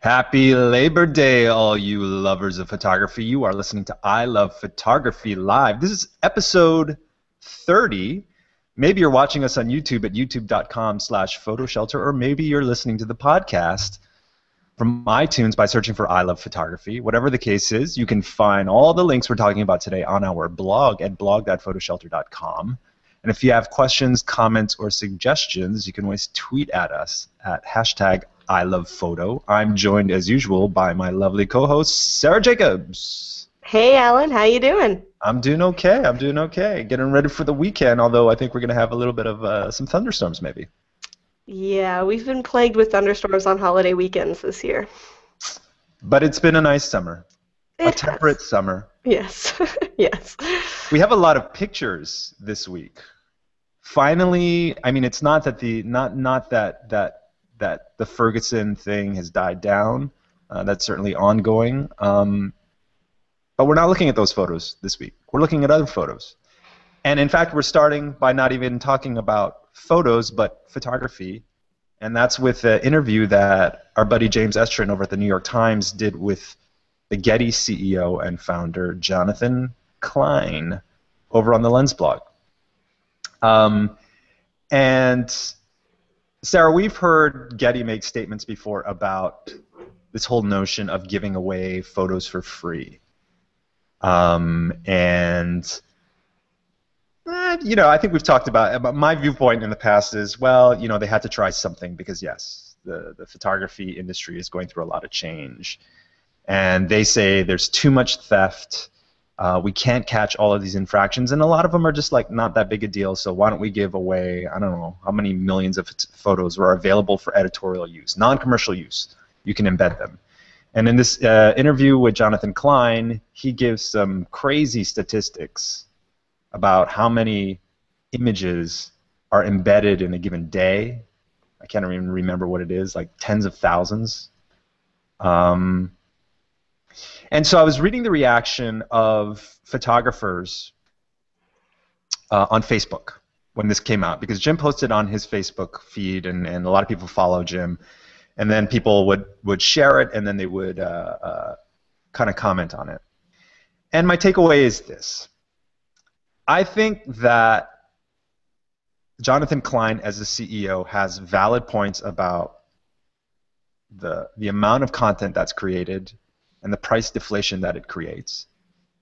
Happy Labor Day, all you lovers of photography. You are listening to I Love Photography Live. This is episode 30. Maybe you're watching us on YouTube at youtube.com slash photoshelter, or maybe you're listening to the podcast from iTunes by searching for I Love Photography. Whatever the case is, you can find all the links we're talking about today on our blog at blog.photoshelter.com. And if you have questions, comments, or suggestions, you can always tweet at us at hashtag I love photo. I'm joined as usual by my lovely co-host Sarah Jacobs. Hey Alan, how you doing? I'm doing okay. I'm doing okay. Getting ready for the weekend. Although I think we're gonna have a little bit of uh, some thunderstorms, maybe. Yeah, we've been plagued with thunderstorms on holiday weekends this year. But it's been a nice summer. It a temperate has. summer. Yes, yes. We have a lot of pictures this week. Finally, I mean, it's not that the not not that that that the Ferguson thing has died down. Uh, that's certainly ongoing. Um, but we're not looking at those photos this week. We're looking at other photos. And in fact, we're starting by not even talking about photos, but photography. And that's with an interview that our buddy James Estrin over at the New York Times did with the Getty CEO and founder Jonathan Klein over on the Lens blog. Um, and Sarah, we've heard Getty make statements before about this whole notion of giving away photos for free. Um, and eh, you know, I think we've talked about. About my viewpoint in the past is, well, you know, they had to try something because yes, the the photography industry is going through a lot of change, and they say there's too much theft. Uh, we can't catch all of these infractions, and a lot of them are just like not that big a deal. So why don't we give away? I don't know how many millions of ph- photos are available for editorial use, non-commercial use. You can embed them. And in this uh, interview with Jonathan Klein, he gives some crazy statistics about how many images are embedded in a given day. I can't even remember what it is, like tens of thousands. Um, and so I was reading the reaction of photographers uh, on Facebook when this came out because Jim posted on his Facebook feed, and, and a lot of people follow Jim. And then people would, would share it, and then they would uh, uh, kind of comment on it. And my takeaway is this I think that Jonathan Klein, as the CEO, has valid points about the, the amount of content that's created and the price deflation that it creates.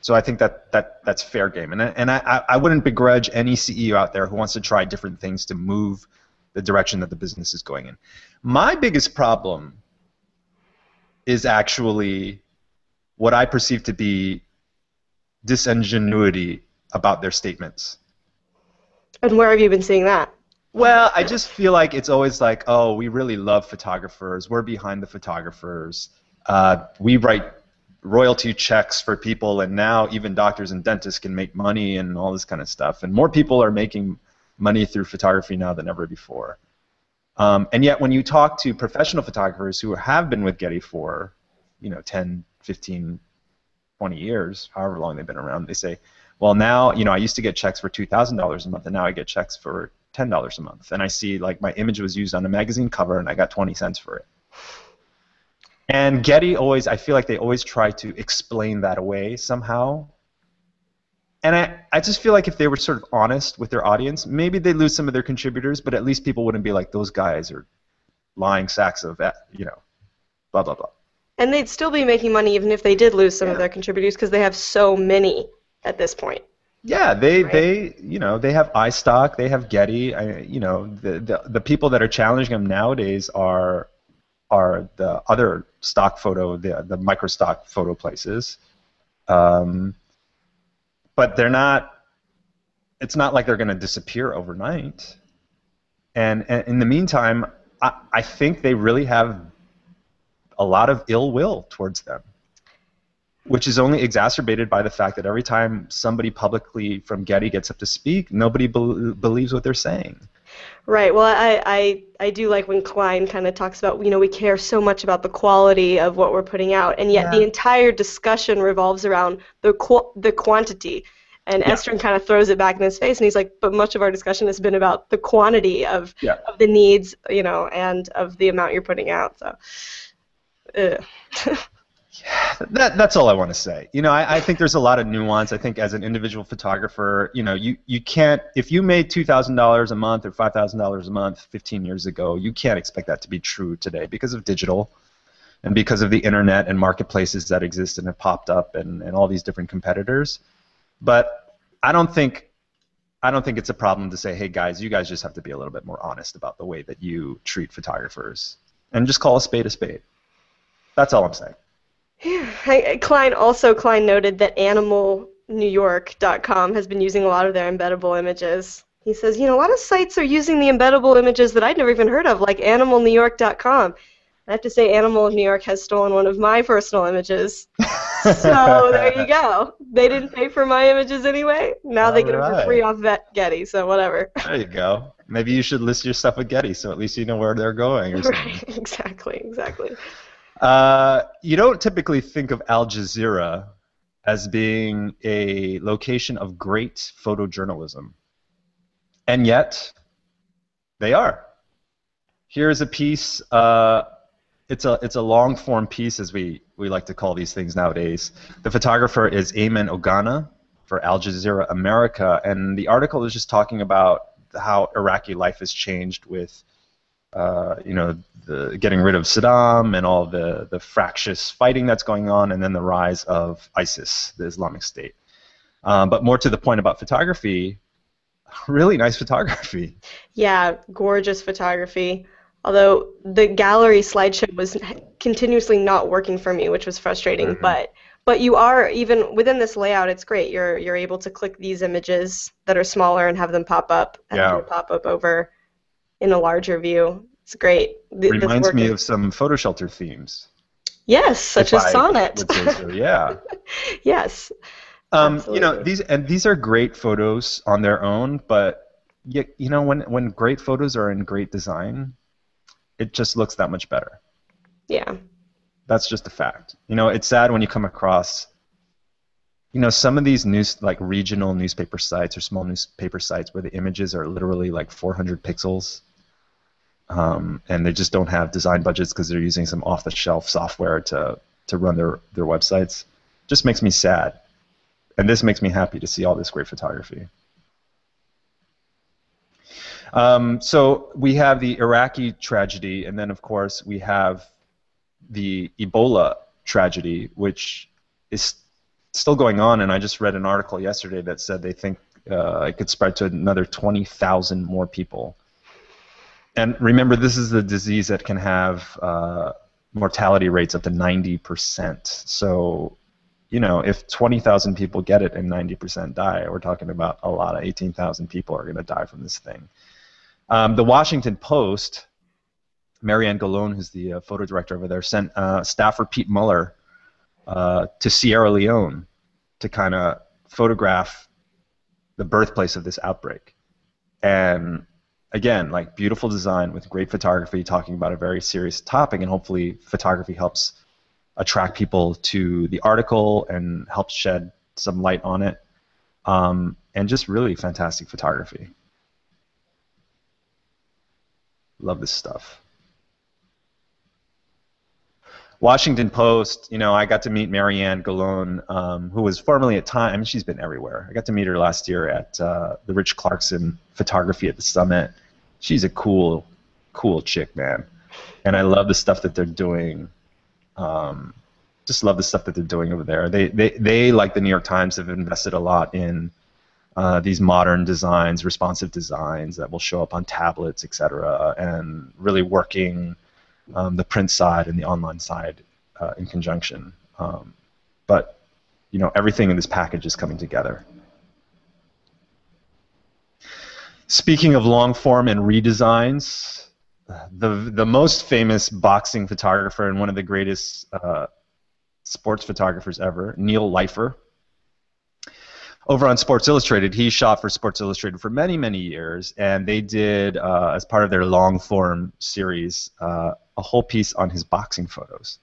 So I think that, that that's fair game. And, I- and I, I wouldn't begrudge any CEO out there who wants to try different things to move the direction that the business is going in. My biggest problem is actually what I perceive to be disingenuity about their statements. And where have you been seeing that? Well, I just feel like it's always like, oh, we really love photographers. We're behind the photographers. Uh, we write royalty checks for people, and now even doctors and dentists can make money and all this kind of stuff. And more people are making money through photography now than ever before. Um, and yet, when you talk to professional photographers who have been with Getty for, you know, 10, 15, 20 years, however long they've been around, they say, well, now, you know, I used to get checks for $2,000 a month, and now I get checks for $10 a month. And I see, like, my image was used on a magazine cover, and I got 20 cents for it. And Getty always, I feel like they always try to explain that away somehow. And I, I just feel like if they were sort of honest with their audience, maybe they'd lose some of their contributors, but at least people wouldn't be like, those guys are lying sacks of, eh, you know, blah, blah, blah. And they'd still be making money even if they did lose some of their contributors because they have so many at this point. Yeah, they, Right. they you know they have iStock, they have Getty. I, you know the, the the people that are challenging them nowadays are are the other stock photo, the the micro stock photo places, um, but they're not. It's not like they're going to disappear overnight. And, and in the meantime, I, I think they really have a lot of ill will towards them which is only exacerbated by the fact that every time somebody publicly from Getty gets up to speak, nobody bel believes what they're saying. Right. Well, I, I, I do like when Klein kind of talks about, you know, we care so much about the quality of what we're putting out, and yet the entire discussion revolves around the qu- the quantity. And Yeah. Estrin kind of throws it back in his face, and he's like, "But much of our discussion has been about the quantity of Yeah. of the needs, you know, and of the amount you're putting out." So. that that's all I want to say. You know, I, I think there's a lot of nuance. I think as an individual photographer, you know, you, you can't if you made two thousand dollars a month or five thousand dollars a month 15 years ago, you can't expect that to be true today because of digital and because of the internet and marketplaces that exist and have popped up and, and all these different competitors. But I don't think I don't think it's a problem to say, hey guys, you guys just have to be a little bit more honest about the way that you treat photographers and just call a spade a spade. That's all I'm saying. Yeah. Klein also Klein noted that animalnewyork.com has been using a lot of their embeddable images. He says, you know, a lot of sites are using the embeddable images that I'd never even heard of, like animalnewyork.com. I have to say, Animal of New York has stolen one of my personal images. so there you go. They didn't pay for my images anyway. Now All they get them for free off Vet Getty. So whatever. There you go. Maybe you should list your stuff at Getty so at least you know where they're going or something. right. Exactly. Exactly. Uh, you don't typically think of Al Jazeera as being a location of great photojournalism. And yet, they are. Here's a piece. Uh, it's a it's a long form piece, as we, we like to call these things nowadays. The photographer is Ayman Oghanna for Al Jazeera America, and the article is just talking about how Iraqi life has changed with uh, you know, the getting rid of Saddam and all the, the fractious fighting that's going on, and then the rise of ISIS, the Islamic State. Um, but more to the point about photography, really nice photography. Yeah, gorgeous photography. Although the gallery slideshow was continuously not working for me, which was frustrating. Mhm. But but you are even within this layout. It's great. You're you're able to click these images that are smaller and have them pop up. and Yeah. pop up over in a larger view. It's great. Th- Reminds me of some photo shelter themes. yes, such as Sonnet. so, yeah. yes. Um, you know these and these are great photos on their own, but you, you know when when great photos are in great design, it just looks that much better. Yeah. That's just a fact. You know, it's sad when you come across, you know, some of these news like regional newspaper sites or small newspaper sites where the images are literally like 400 pixels, um, and they just don't have design budgets because they're using some off-the-shelf software to to run their their websites. Just makes me sad, and this makes me happy to see all this great photography. Um, so we have the Iraqi tragedy, and then of course we have the Ebola tragedy, which is still going on. And I just read an article yesterday that said they think uh, it could spread to another 20,000 more people. And remember, this is the disease that can have uh, mortality rates up to 90%. So, you know, if 20,000 people get it and 90% die, we're talking about a lot of 18,000 people are going to die from this thing. Um, the Washington Post, MaryAnne Golon, who's the uh, photo director over there, sent uh, staffer Pete Muller uh, to Sierra Leone to kind of photograph the birthplace of this outbreak. And again, like beautiful design with great photography, talking about a very serious topic, and hopefully, photography helps attract people to the article and helps shed some light on it. Um, and just really fantastic photography. Love this stuff. Washington Post, you know, I got to meet MaryAnne Golon, um, who was formerly at Time. She's been everywhere. I got to meet her last year at uh, the Rich Clarkson Photography at the Summit. She's a cool, cool chick, man. And I love the stuff that they're doing. Um, just love the stuff that they're doing over there. They, they, they, like the New York Times, have invested a lot in uh, these modern designs, responsive designs that will show up on tablets, et cetera, and really working um, the print side and the online side uh, in conjunction. Um, but you know, everything in this package is coming together. Speaking of long form and redesigns, the the most famous boxing photographer and one of the greatest uh, sports photographers ever, Neil Leifer. Over on Sports Illustrated, he shot for Sports Illustrated for many, many years, and they did, uh, as part of their long form series, uh, a whole piece on his boxing photos.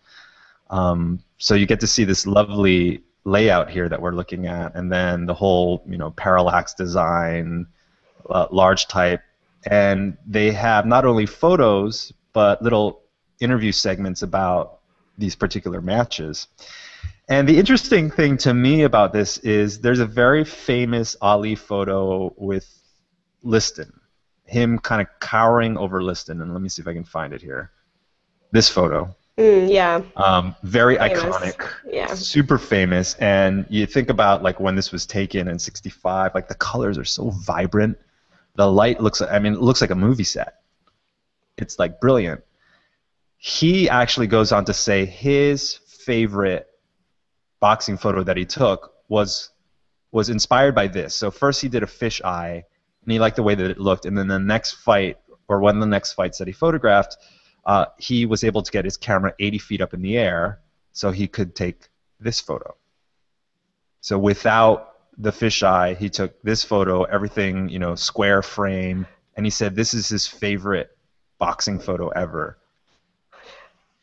Um, so you get to see this lovely layout here that we're looking at, and then the whole, you know, parallax design, uh, large type, and they have not only photos but little interview segments about these particular matches. And the interesting thing to me about this is there's a very famous Ali photo with Liston, him kind of cowering over Liston. And let me see if I can find it here. This photo. Mm, yeah. Um, very Famous. iconic. Yeah. Super famous. And you think about like when this was taken in 65, like the colors are so vibrant. The light looks I mean, it looks like a movie set. It's like brilliant. He actually goes on to say his favorite boxing photo that he took was was inspired by this. So first he did a fish eye, and he liked the way that it looked. And then the next fight, or one of the next fights that he photographed, uh, he was able to get his camera 80 feet up in the air, so he could take this photo. So without the fisheye. he took this photo, everything you know, square frame, and he said this is his favorite boxing photo ever.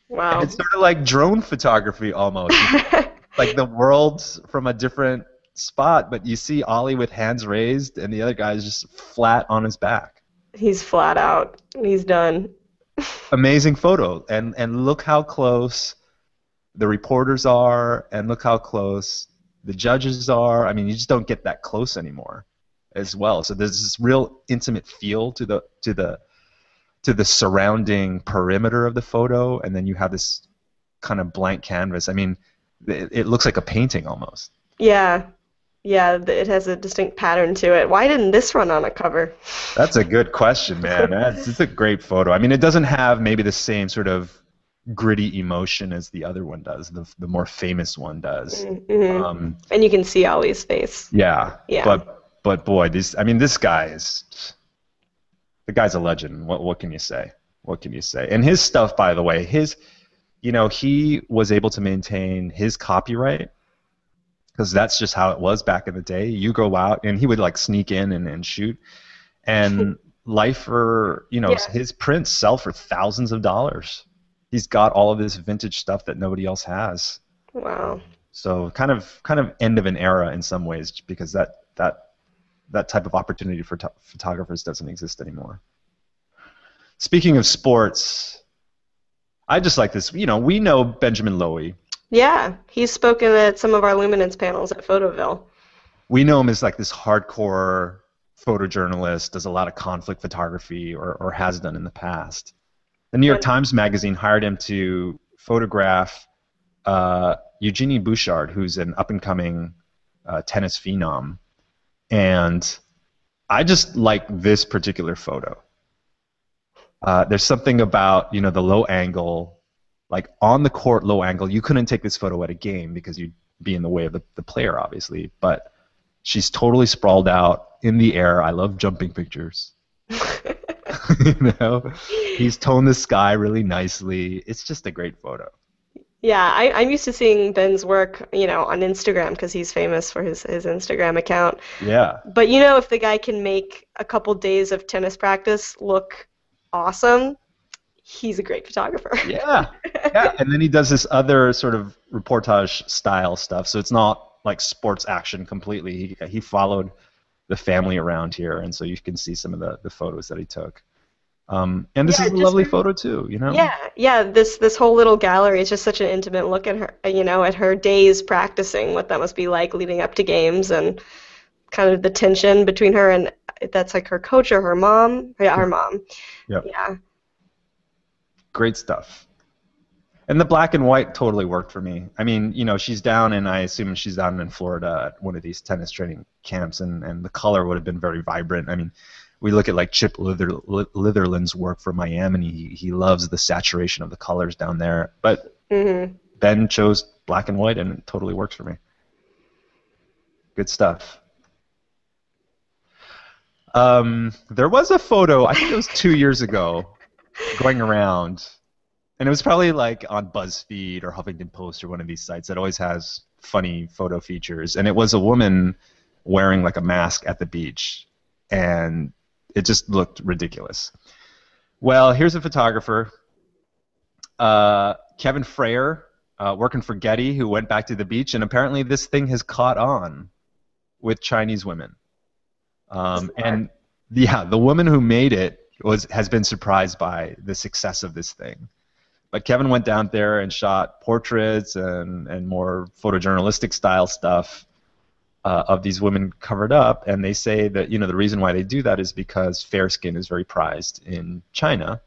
Wow. And it's sort of like drone photography almost. like the world's from a different spot, but you see Ali with hands raised and the other guy's just flat on his back. He's flat out. He's done. Amazing photo. And and look how close the reporters are and look how close the judges are. I mean, you just don't get that close anymore as well. So there's this real intimate feel to the to the to the surrounding perimeter of the photo and then you have this kind of blank canvas. I mean, it, it looks like a painting almost. Yeah. Yeah, it has a distinct pattern to it. Why didn't this run on a cover? That's a good question, man. That's it's a great photo. I mean, it doesn't have maybe the same sort of gritty emotion as the other one does. The the more famous one does. hmm Um, and you can see Ali's face. yeah. Yeah. But but boy, this I mean, this guy is the guy's a legend. What what can you say? What can you say? And his stuff, by the way, his you know he was able to maintain his copyright because that's just how it was back in the day. You go out and he would like sneak in and, and shoot, and Leifer, you know, Yeah. his prints sell for thousands of dollars. He's got all of this vintage stuff that nobody else has. Wow. So kind of kind of end of an era in some ways because that that that type of opportunity for to- photographers doesn't exist anymore. Speaking of sports, I just like this. You know, we know Benjamin Lowy. Yeah, he's spoken at some of our luminance panels at Photoville. We know him as like this hardcore photojournalist, does a lot of conflict photography or, or has done in the past. The New York Right. Times Magazine hired him to photograph uh, Eugenie Bouchard, who's an up and coming uh, tennis phenom. And I just like this particular photo. Uh, there's something about you know the low angle, like on the court low angle. You couldn't take this photo at a game because you'd be in the way of the, the player, obviously. But she's totally sprawled out in the air. I love jumping pictures. you know, he's toned the sky really nicely. It's just a great photo. Yeah, I, I'm used to seeing Ben's work, you know, on Instagram because he's famous for his, his Instagram account. Yeah. But you know, if the guy can make a couple days of tennis practice look awesome, he's a great photographer. Yeah. yeah. And then he does this other sort of reportage style stuff. So it's not like sports action completely. He, he followed the family around here, and so you can see some of the, the photos that he took. Um, and this Yeah, is a lovely photo too, you know. Yeah, yeah. This this whole little gallery is just such an intimate look at her, you know, at her days practicing, what that must be like leading up to games, and kind of the tension between her and that's like her coach or her mom, yeah, her mom. Yeah. Yeah. Great stuff. And the black and white totally worked for me. I mean, you know, she's down, and I assume she's down in Florida at one of these tennis training camps, and, and the color would have been very vibrant. I mean, we look at like Chip Lither, Litherland's work for Miami. He, he loves the saturation of the colors down there. But Mhm. Ben chose black and white, and it totally works for me. Good stuff. Um, there was a photo, I think it was two years ago, going around, and it was probably like on BuzzFeed or Huffington Post or one of these sites that always has funny photo features, and it was a woman wearing like a mask at the beach, and it just looked ridiculous. Well, here's a photographer, uh, Kevin Frayer, uh, working for Getty, who went back to the beach, and apparently this thing has caught on with Chinese women. Um, and yeah, the woman who made it was has been surprised by the success of this thing. but Kevin went down there and shot portraits and and more photojournalistic style stuff uh, of these women covered up, and they say that you know the reason why they do that is because fair skin is very prized in China.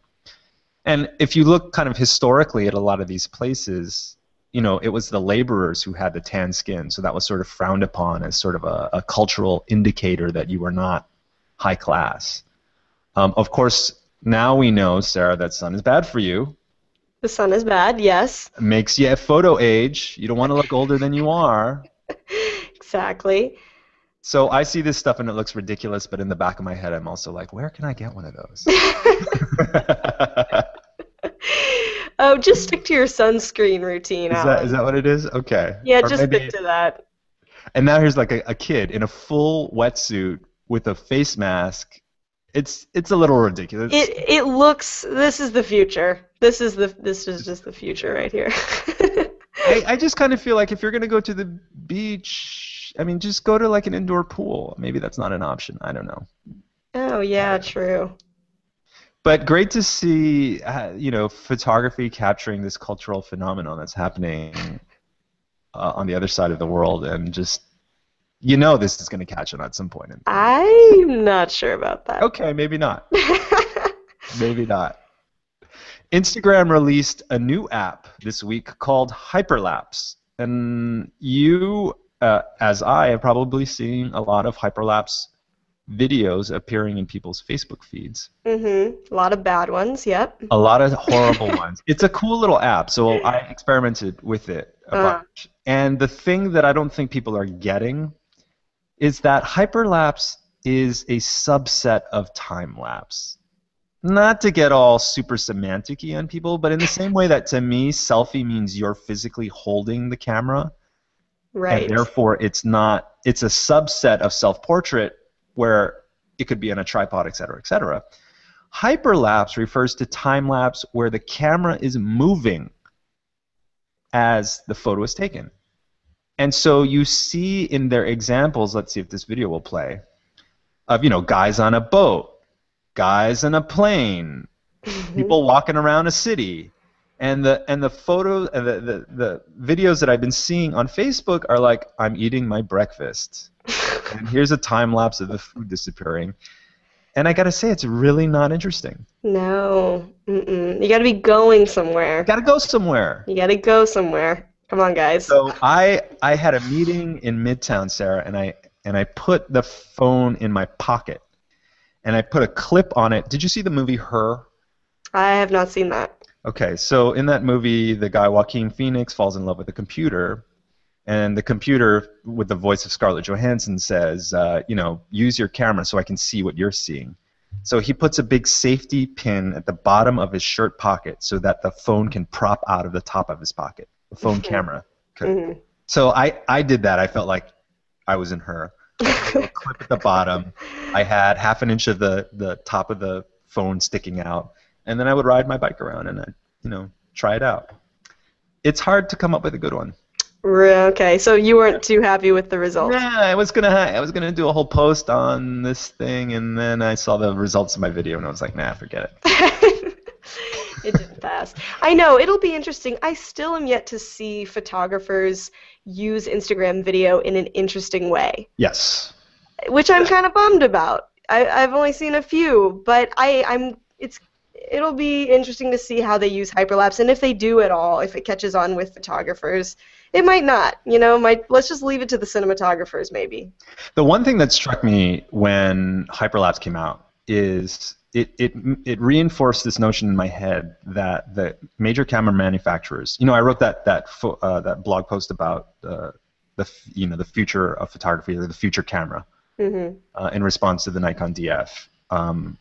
And if you look kind of historically at a lot of these places, you know, it was the laborers who had the tan skin, so that was sort of frowned upon as sort of a, a cultural indicator that you were not high class. Um, of course, now we know, Sarah, that sun is bad for you. The sun is bad, yes. Makes you a photo age. You don't want to look older than you are. Exactly. So I see this stuff and it looks ridiculous, but in the back of my head, I'm also like, where can I get one of those? oh, just stick to your sunscreen routine. Is that, is that what it is? Okay. Yeah, or just maybe, stick to that. And now here's like a, a kid in a full wetsuit with a face mask. It's it's a little ridiculous. It it looks. This is the future. This is the this is just the future right here. I, I just kind of feel like if you're gonna go to the beach, I mean, just go to like an indoor pool. Maybe that's not an option. I don't know. Oh yeah, true. But great to see, uh, you know, photography capturing this cultural phenomenon that's happening uh, on the other side of the world, and just you know this is going to catch on at some point. I'm not sure about that. Okay, maybe not. maybe not. Instagram released a new app this week called Hyperlapse, and you, uh, as I, have probably seen a lot of Hyperlapse videos appearing in people's Facebook feeds. Mm-hmm. A lot of bad ones. Yep. A lot of horrible ones. It's a cool little app, so I experimented with it a uh. bunch. And the thing that I don't think people are getting is that hyperlapse is a subset of time lapse. Not to get all super semantic on people, but in the same way that to me, selfie means you're physically holding the camera. Right. And therefore, it's not, it's a subset of self portrait where it could be on a tripod, et cetera, et cetera. Hyperlapse refers to time lapse where the camera is moving as the photo is taken. And so you see in their examples, let's see if this video will play, of you know guys on a boat, guys in a plane, mm-hmm. people walking around a city, and the and the photos and the, the, the videos that I've been seeing on Facebook are like I'm eating my breakfast, and here's a time lapse of the food disappearing, and I gotta say it's really not interesting. No, Mm-mm. you gotta be going somewhere. Gotta go somewhere. You gotta go somewhere. Come on, guys. So I I had a meeting in Midtown, Sarah, and I and I put the phone in my pocket, and I put a clip on it. Did you see the movie Her? I have not seen that. Okay, so in that movie, the guy Joaquin Phoenix falls in love with a computer, and the computer, with the voice of Scarlett Johansson, says, uh, you know, use your camera so I can see what you're seeing. So he puts a big safety pin at the bottom of his shirt pocket so that the phone can prop out of the top of his pocket the phone mm-hmm. camera. Mm-hmm. So I, I did that. I felt like I was in her. clip at the bottom. I had half an inch of the, the top of the phone sticking out, and then I would ride my bike around and I, you know, try it out. It's hard to come up with a good one. Okay, so you weren't too happy with the results. Yeah, I was gonna I was gonna do a whole post on this thing, and then I saw the results of my video, and I was like, nah, forget it. it didn't pass. I know it'll be interesting. I still am yet to see photographers use Instagram video in an interesting way. Yes. Which I'm kind of bummed about. I, I've only seen a few, but I, I'm. It's. It'll be interesting to see how they use hyperlapse and if they do at all. If it catches on with photographers, it might not. You know, might. Let's just leave it to the cinematographers, maybe. The one thing that struck me when hyperlapse came out is it, it, it reinforced this notion in my head that the major camera manufacturers, you know, I wrote that that fo- uh, that blog post about uh, the you know the future of photography or the future camera mm-hmm. uh, in response to the Nikon DF. Um,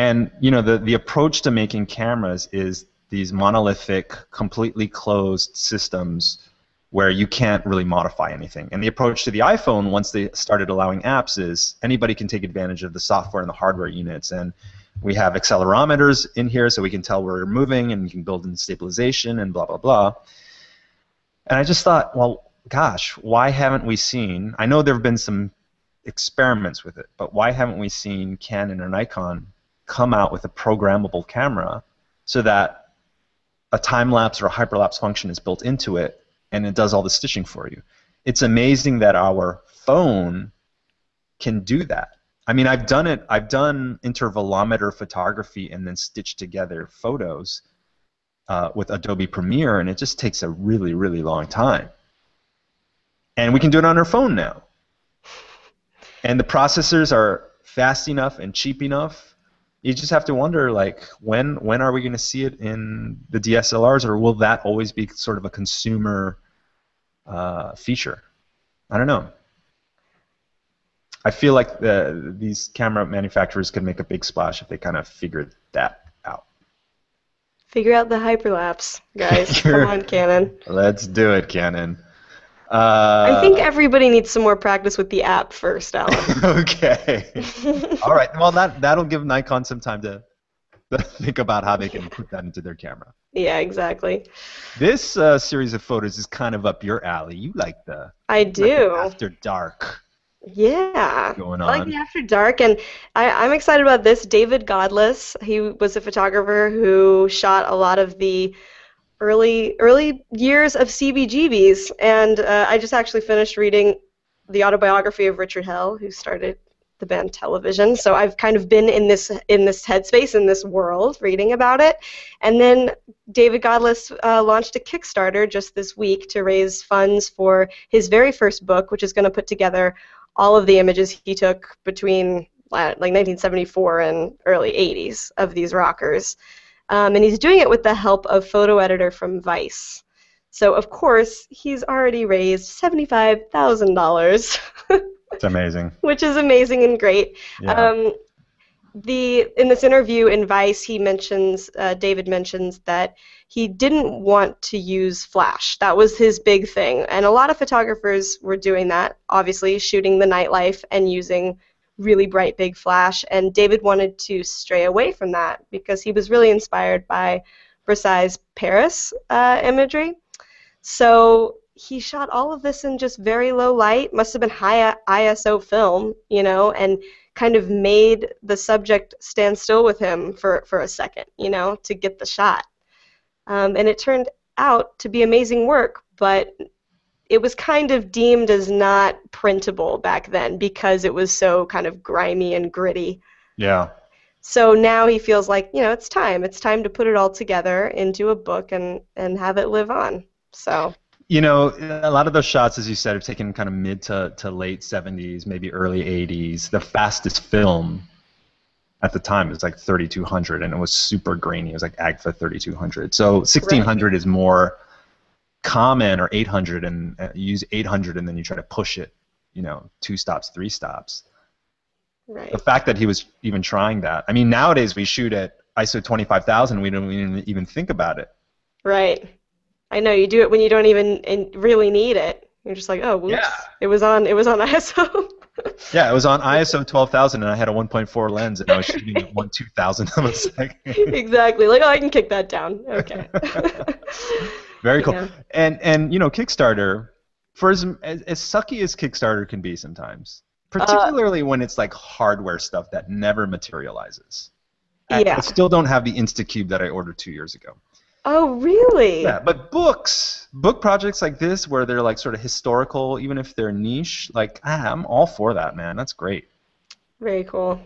and you know the the approach to making cameras is these monolithic, completely closed systems where you can't really modify anything. And the approach to the iPhone, once they started allowing apps, is anybody can take advantage of the software and the hardware units. And we have accelerometers in here so we can tell where we're moving and you can build in stabilization and blah, blah, blah. And I just thought, well, gosh, why haven't we seen? I know there have been some experiments with it, but why haven't we seen Canon or Nikon come out with a programmable camera so that a time lapse or a hyperlapse function is built into it, and it does all the stitching for you. It's amazing that our phone can do that. I mean, I've done it. I've done intervalometer photography and then stitched together photos uh, with Adobe Premiere, and it just takes a really, really long time. And we can do it on our phone now. And the processors are fast enough and cheap enough. You just have to wonder, like, when when are we going to see it in the DSLRs, or will that always be sort of a consumer uh, feature? I don't know. I feel like the, these camera manufacturers could make a big splash if they kind of figured that out. Figure out the hyperlapse, guys. Come on, Canon. Let's do it, Canon. Uh, I think everybody needs some more practice with the app first, Alan. okay. All right. Well, that that'll give Nikon some time to think about how they can put that into their camera. Yeah, exactly. This uh, series of photos is kind of up your alley. You like the I do. like after dark Yeah. going on. I like the After Dark, and I, I'm excited about this. David Godlis, he was a photographer who shot a lot of the early early years of CBGBs, and uh, I just actually finished reading the autobiography of Richard Hell, who started the band Television. So I've kind of been in this in this headspace in this world, reading about it, and then David Godlis uh, launched a Kickstarter just this week to raise funds for his very first book, which is going to put together all of the images he took between uh, like 1974 and early 80s of these rockers. Um, and he's doing it with the help of photo editor from Vice. So of course he's already raised seventy-five thousand dollars, It's amazing. which is amazing and great. Yeah. Um, the in this interview in Vice, he mentions uh, David mentions that he didn't want to use flash. That was his big thing, and a lot of photographers were doing that. Obviously, shooting the nightlife and using really bright big flash. And David wanted to stray away from that because he was really inspired by Brassaï Paris uh, imagery. So he shot all of this in just very low light, must have been high ISO film, you know, and kind of made the subject stand still with him for, for a second, you know, to get the shot. Um, and it turned out to be amazing work, but it was kind of deemed as not printable back then because it was so kind of grimy and gritty. Yeah. So now he feels like, you know, it's time. It's time to put it all together into a book and, and have it live on. So, You know, a lot of those shots, as you said, are taken kind of mid to, to late 70s, maybe early 80s. The fastest film at the time was like 3200, and it was super grainy. It was like Agfa 3200. So 1600 is more common, or 800, and uh, use 800, and then you try to push it, you know, two stops, three stops. right. The fact that he was even trying that. I mean, nowadays we shoot at ISO 25000, we don't even, even think about it. Right. I know you do it when you don't even really need it. You're just like, oh, whoops. Yeah. It was on. It was on ISO. Yeah, it was on ISO 12000, and I had a 1.4 lens, and I was shooting at 1 2000 of a second. exactly. Like, oh, I can kick that down. Okay. Very cool. Yeah. And and you know, Kickstarter, for as, as as sucky as Kickstarter can be sometimes, Uh, particularly when it's like hardware stuff that never materializes. I- Yeah. I still don't have the InstaCube that I ordered two years ago. oh, really? Yeah, but books, book projects like this, where they're like sort of historical, even if they're niche, like ah, I'm all for that, man. That's great. Very cool.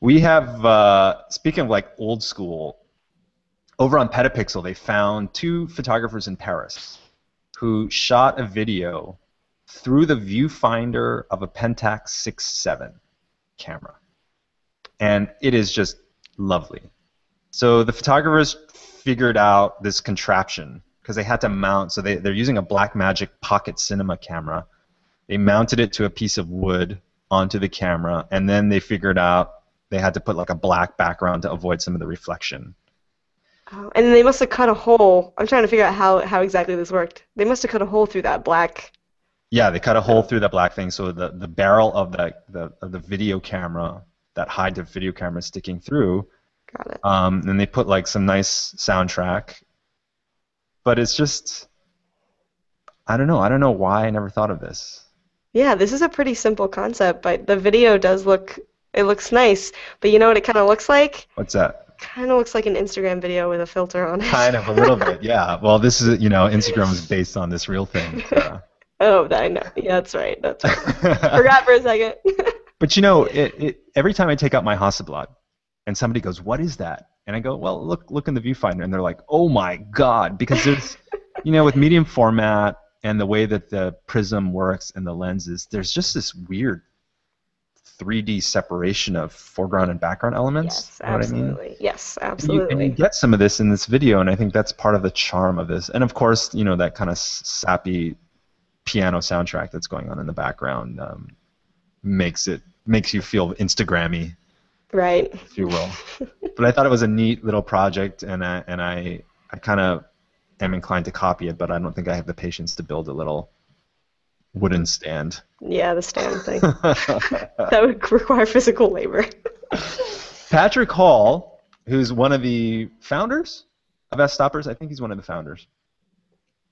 We have, uh, speaking of like old school, over on Petapixel, they found two photographers in Paris who shot a video through the viewfinder of a Pentax 6.7 camera. And it is just lovely. So the photographers figured out this contraption because they had to mount, so they, they're using a Blackmagic Pocket Cinema camera. They mounted it to a piece of wood onto the camera, and then they figured out they had to put like a black background to avoid some of the reflection. Oh, and they must have cut a hole. I'm trying to figure out how, how exactly this worked. They must have cut a hole through that black. Yeah, they cut a hole through that black thing, so the, the barrel of the, the of the video camera, that high def video camera, sticking through. Got it. Um, and they put like some nice soundtrack, but it's just, I don't know. I don't know why I never thought of this. Yeah, this is a pretty simple concept, but the video does look. It looks nice, but you know what it kind of looks like? What's that? Kind of looks like an Instagram video with a filter on it. Kind of a little bit, yeah. Well, this is you know Instagram is based on this real thing. So. oh, I know. Yeah, that's right. That's right. Forgot for a second. but you know, it, it, every time I take out my Hasselblad, and somebody goes, "What is that?" and I go, "Well, look look in the viewfinder," and they're like, "Oh my god!" Because there's, you know, with medium format and the way that the prism works and the lenses, there's just this weird 3D separation of foreground and background elements. Yes, absolutely. I mean? Yes, absolutely. And you, and you, get some of this in this video, and I think that's part of the charm of this. And of course, you know that kind of sappy piano soundtrack that's going on in the background um, makes it makes you feel Instagrammy, right? If you will. but I thought it was a neat little project, and I, and I I kind of am inclined to copy it, but I don't think I have the patience to build a little wooden stand. Yeah, the stand thing. that would require physical labor. Patrick Hall, who's one of the founders of Fstoppers, I think he's one of the founders.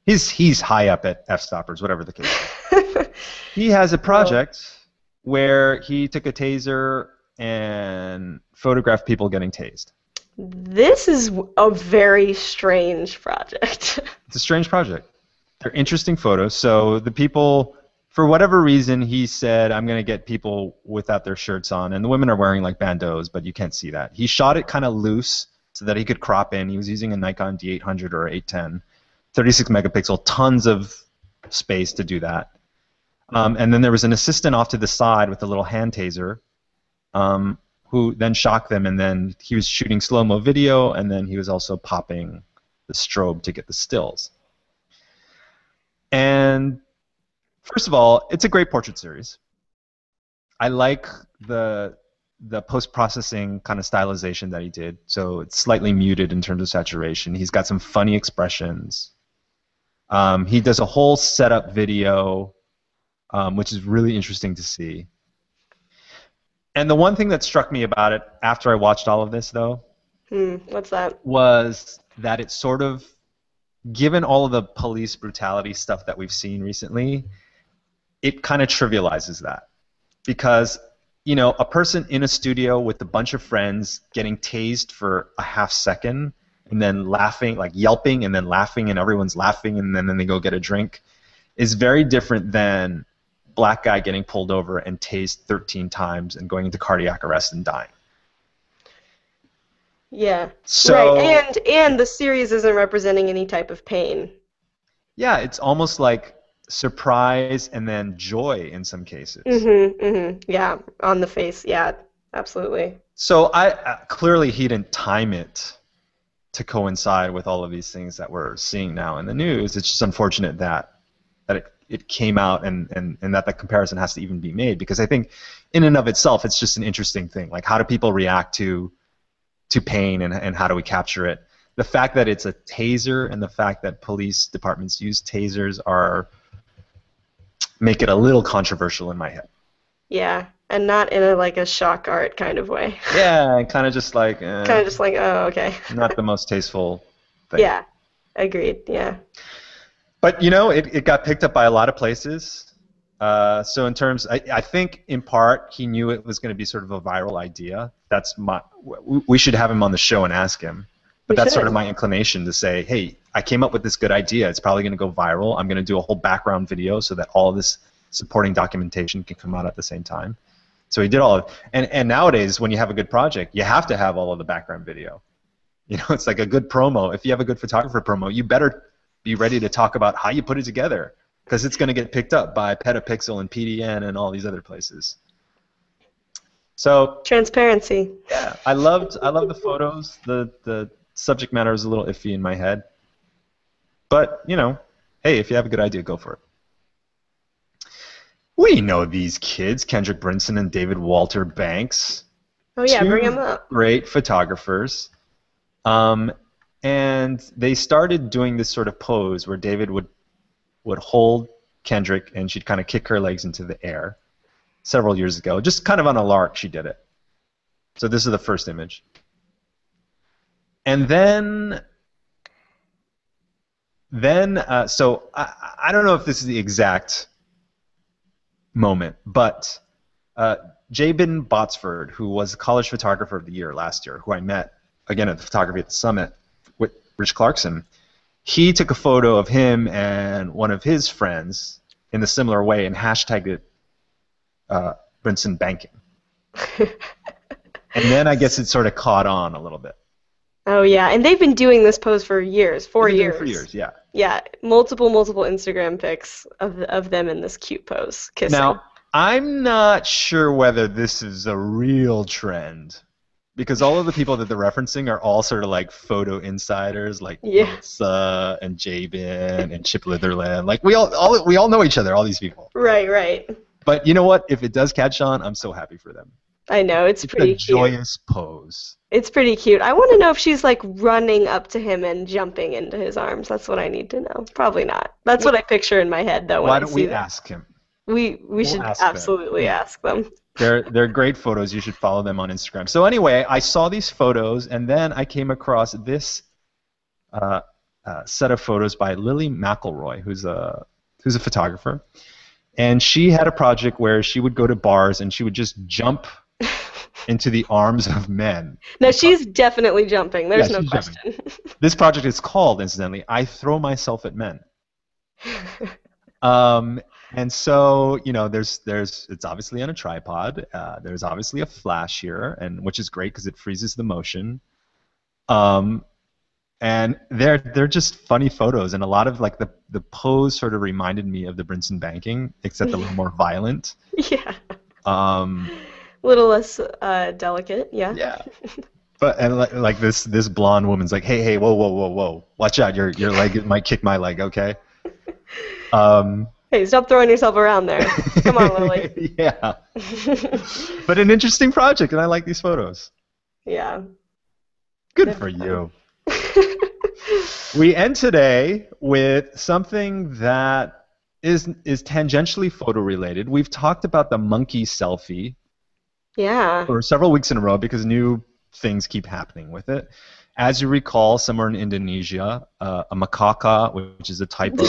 He's he's high up at Fstoppers, whatever the case. he has a project where he took a taser and photographed people getting tased. This is a very strange project. it's a strange project. They're interesting photos. So the people, for whatever reason, he said, I'm going to get people without their shirts on. And the women are wearing like bandeaus, but you can't see that. He shot it kind of loose so that he could crop in. He was using a Nikon D800 or 810, 36 megapixel, tons of space to do that. Um, and then there was an assistant off to the side with a little hand taser um, who then shocked them. And then he was shooting slow mo video, and then he was also popping the strobe to get the stills. And first of all, it's a great portrait series. I like the the post processing kind of stylization that he did. So it's slightly muted in terms of saturation. He's got some funny expressions. Um, he does a whole setup video, um, which is really interesting to see. And the one thing that struck me about it after I watched all of this, though, hmm, what's that? Was that it sort of given all of the police brutality stuff that we've seen recently, it kind of trivializes that. Because, you know, a person in a studio with a bunch of friends getting tased for a half second and then laughing, like yelping and then laughing and everyone's laughing and then, then they go get a drink is very different than black guy getting pulled over and tased 13 times and going into cardiac arrest and dying. Yeah. So, right, and and the series isn't representing any type of pain. Yeah, it's almost like surprise and then joy in some cases. Mhm. Mhm. Yeah, on the face. Yeah, absolutely. So I uh, clearly he didn't time it to coincide with all of these things that we're seeing now in the news. It's just unfortunate that that it, it came out and, and, and that the comparison has to even be made because I think in and of itself it's just an interesting thing. Like how do people react to to pain and, and how do we capture it. The fact that it's a taser and the fact that police departments use tasers are make it a little controversial in my head. Yeah, and not in a like a shock art kind of way. Yeah, kind of just like. Eh, kind of just like, oh, okay. not the most tasteful thing. Yeah, agreed. Yeah. But you know, it, it got picked up by a lot of places. Uh, so in terms, I, I think in part he knew it was going to be sort of a viral idea. That's my. We should have him on the show and ask him. But we that's should. sort of my inclination to say, hey, I came up with this good idea. It's probably going to go viral. I'm going to do a whole background video so that all this supporting documentation can come out at the same time. So he did all of, and and nowadays when you have a good project, you have to have all of the background video. You know, it's like a good promo. If you have a good photographer promo, you better be ready to talk about how you put it together because it's going to get picked up by Petapixel and PDN and all these other places. So transparency. Yeah, I loved I love the photos. The the subject matter is a little iffy in my head, but you know, hey, if you have a good idea, go for it. We know these kids, Kendrick Brinson and David Walter Banks. Oh yeah, bring them up. Great photographers. Um, and they started doing this sort of pose where David would would hold Kendrick and she'd kind of kick her legs into the air several years ago. Just kind of on a lark, she did it. So this is the first image. And then, then uh, so I, I don't know if this is the exact moment, but uh, Jabin Botsford, who was college photographer of the year last year, who I met again at the photography at the summit with Rich Clarkson, he took a photo of him and one of his friends in a similar way and hashtagged it uh, Banking. and then I guess it sort of caught on a little bit. Oh yeah, and they've been doing this pose for years, 4 They've been doing years. For years, yeah. Yeah, multiple multiple Instagram pics of of them in this cute pose kissing. Now, I'm not sure whether this is a real trend because all of the people that they're referencing are all sort of like photo insiders, like Yeah. Melissa and Jabin and Chip Litherland. Like we all, all we all know each other, all these people. right, right. But you know what? If it does catch on, I'm so happy for them. I know it's It's pretty a cute. joyous pose. It's pretty cute. I want to know if she's like running up to him and jumping into his arms. That's what I need to know. Probably not. That's what I picture in my head though Why don't we that. ask him? We we should ask absolutely ask them. They're they're great photos. You should follow them on Instagram. So anyway, I saw these photos, and then I came across this uh, uh, set of photos by Lily McElroy, who's a who's a photographer, and she had a project where she would go to bars and she would just jump into the arms of men. No, she's definitely jumping. There's Yeah, no question. This project is called, incidentally, "I Throw Myself at Men." Um, and so you know, there's there's it's obviously on a tripod. Uh, there's obviously a flash here, and which is great because it freezes the motion. Um, and they're they're just funny photos, and a lot of like the the pose sort of reminded me of the Brinson banking, except a little more violent. yeah. Um, A little less uh, delicate. Yeah. yeah. But and like, like this this blonde woman's like, hey hey whoa whoa whoa whoa, watch out your your leg might kick my leg, okay? Um, Hey, stop throwing yourself around there. Come on, Lily. yeah. But an interesting project, and I like these photos. yeah. Good for you. We end today with something that is is tangentially photo related. We've talked about the monkey selfie yeah. for several weeks in a row because new things keep happening with it. As you recall, somewhere in Indonesia, uh, a macaca, which is a type of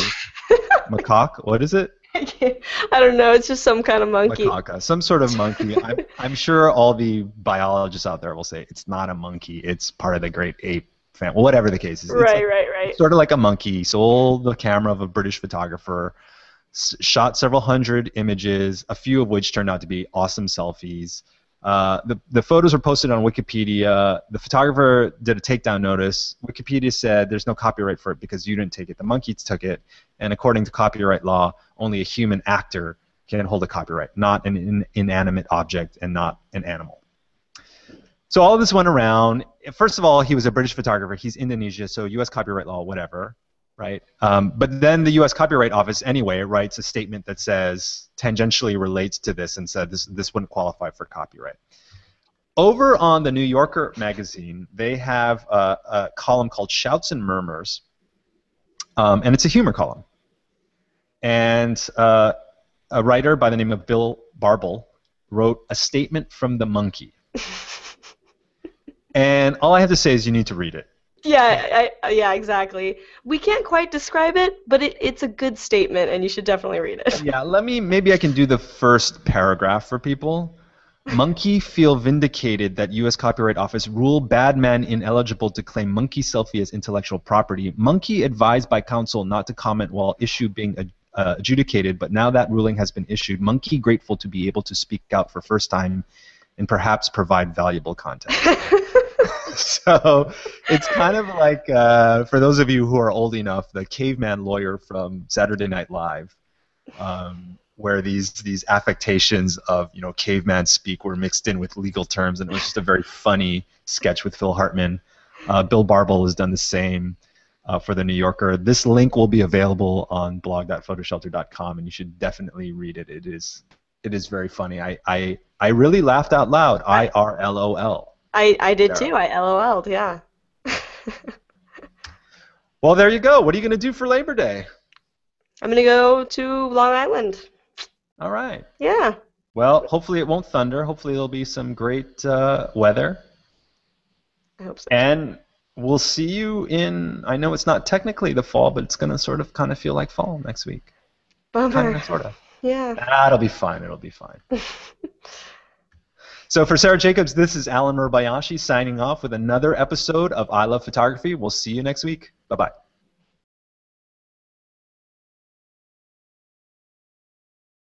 macaque, what is it? I don't know. It's just some kind of monkey. Macaca, some sort of monkey. I'm, I'm sure all the biologists out there will say it's not a monkey. It's part of the great ape family. Well, whatever the case is. Right, like- right, right. sort of like a monkey. Sold the camera of a British photographer. S- shot several hundred images, a few of which turned out to be awesome selfies. Uh, the, the photos were posted on Wikipedia. The photographer did a takedown notice. Wikipedia said there's no copyright for it because you didn't take it. The monkeys took it. And according to copyright law, only a human actor can hold a copyright, not an in, inanimate object and not an animal. So all of this went around. First of all, he was a British photographer. He's Indonesia, so U.S. copyright law, whatever, right? Um, but then the U.S. Copyright Office, anyway, writes a statement that says tangentially relates to this and said this this wouldn't qualify for copyright. Over on the New Yorker magazine, they have a, a column called Shouts and Murmurs, um, and it's a humor column. And uh, a writer by the name of Bill Barol wrote a statement from the monkey. And all I have to say is you need to read it. Yeah, I, yeah, exactly. We can't quite describe it, but it, it's a good statement, and you should definitely read it. Yeah, let me maybe I can do the first paragraph for people. Monkey feel vindicated that U.S. Copyright Office rule bad man ineligible to claim monkey selfie as intellectual property. Monkey advised by counsel not to comment while issue being ad- uh, adjudicated, but now that ruling has been issued, Monkey grateful to be able to speak out for first time and perhaps provide valuable content. so it's kind of like uh, for those of you who are old enough, the caveman lawyer from Saturday Night Live, um, where these these affectations of you know caveman speak were mixed in with legal terms, and it was just a very funny sketch with Phil Hartman. Uh, Bill Barol has done the same. Uh, for the New Yorker, this link will be available on blog.photoshelter.com, and you should definitely read it. It is it is very funny. I I, I really laughed out loud. I R L O L. I, I did too. I LOL'd, yeah. Well, there you go. What are you going to do for Labor Day? I'm gonna go to Long Island. All right. Yeah. Well, hopefully it won't thunder. Hopefully there'll be some great uh, weather. I hope so. And we'll see you in, I know it's not technically the fall, but it's going to sort of kind of feel like fall next week. Kind of, sort of. Yeah. That'll be fine. It'll be fine. So for Sarah Jacobs, this is Allen Murabayashi signing off with another episode of I Love Photography. We'll see you next week. Bye bye.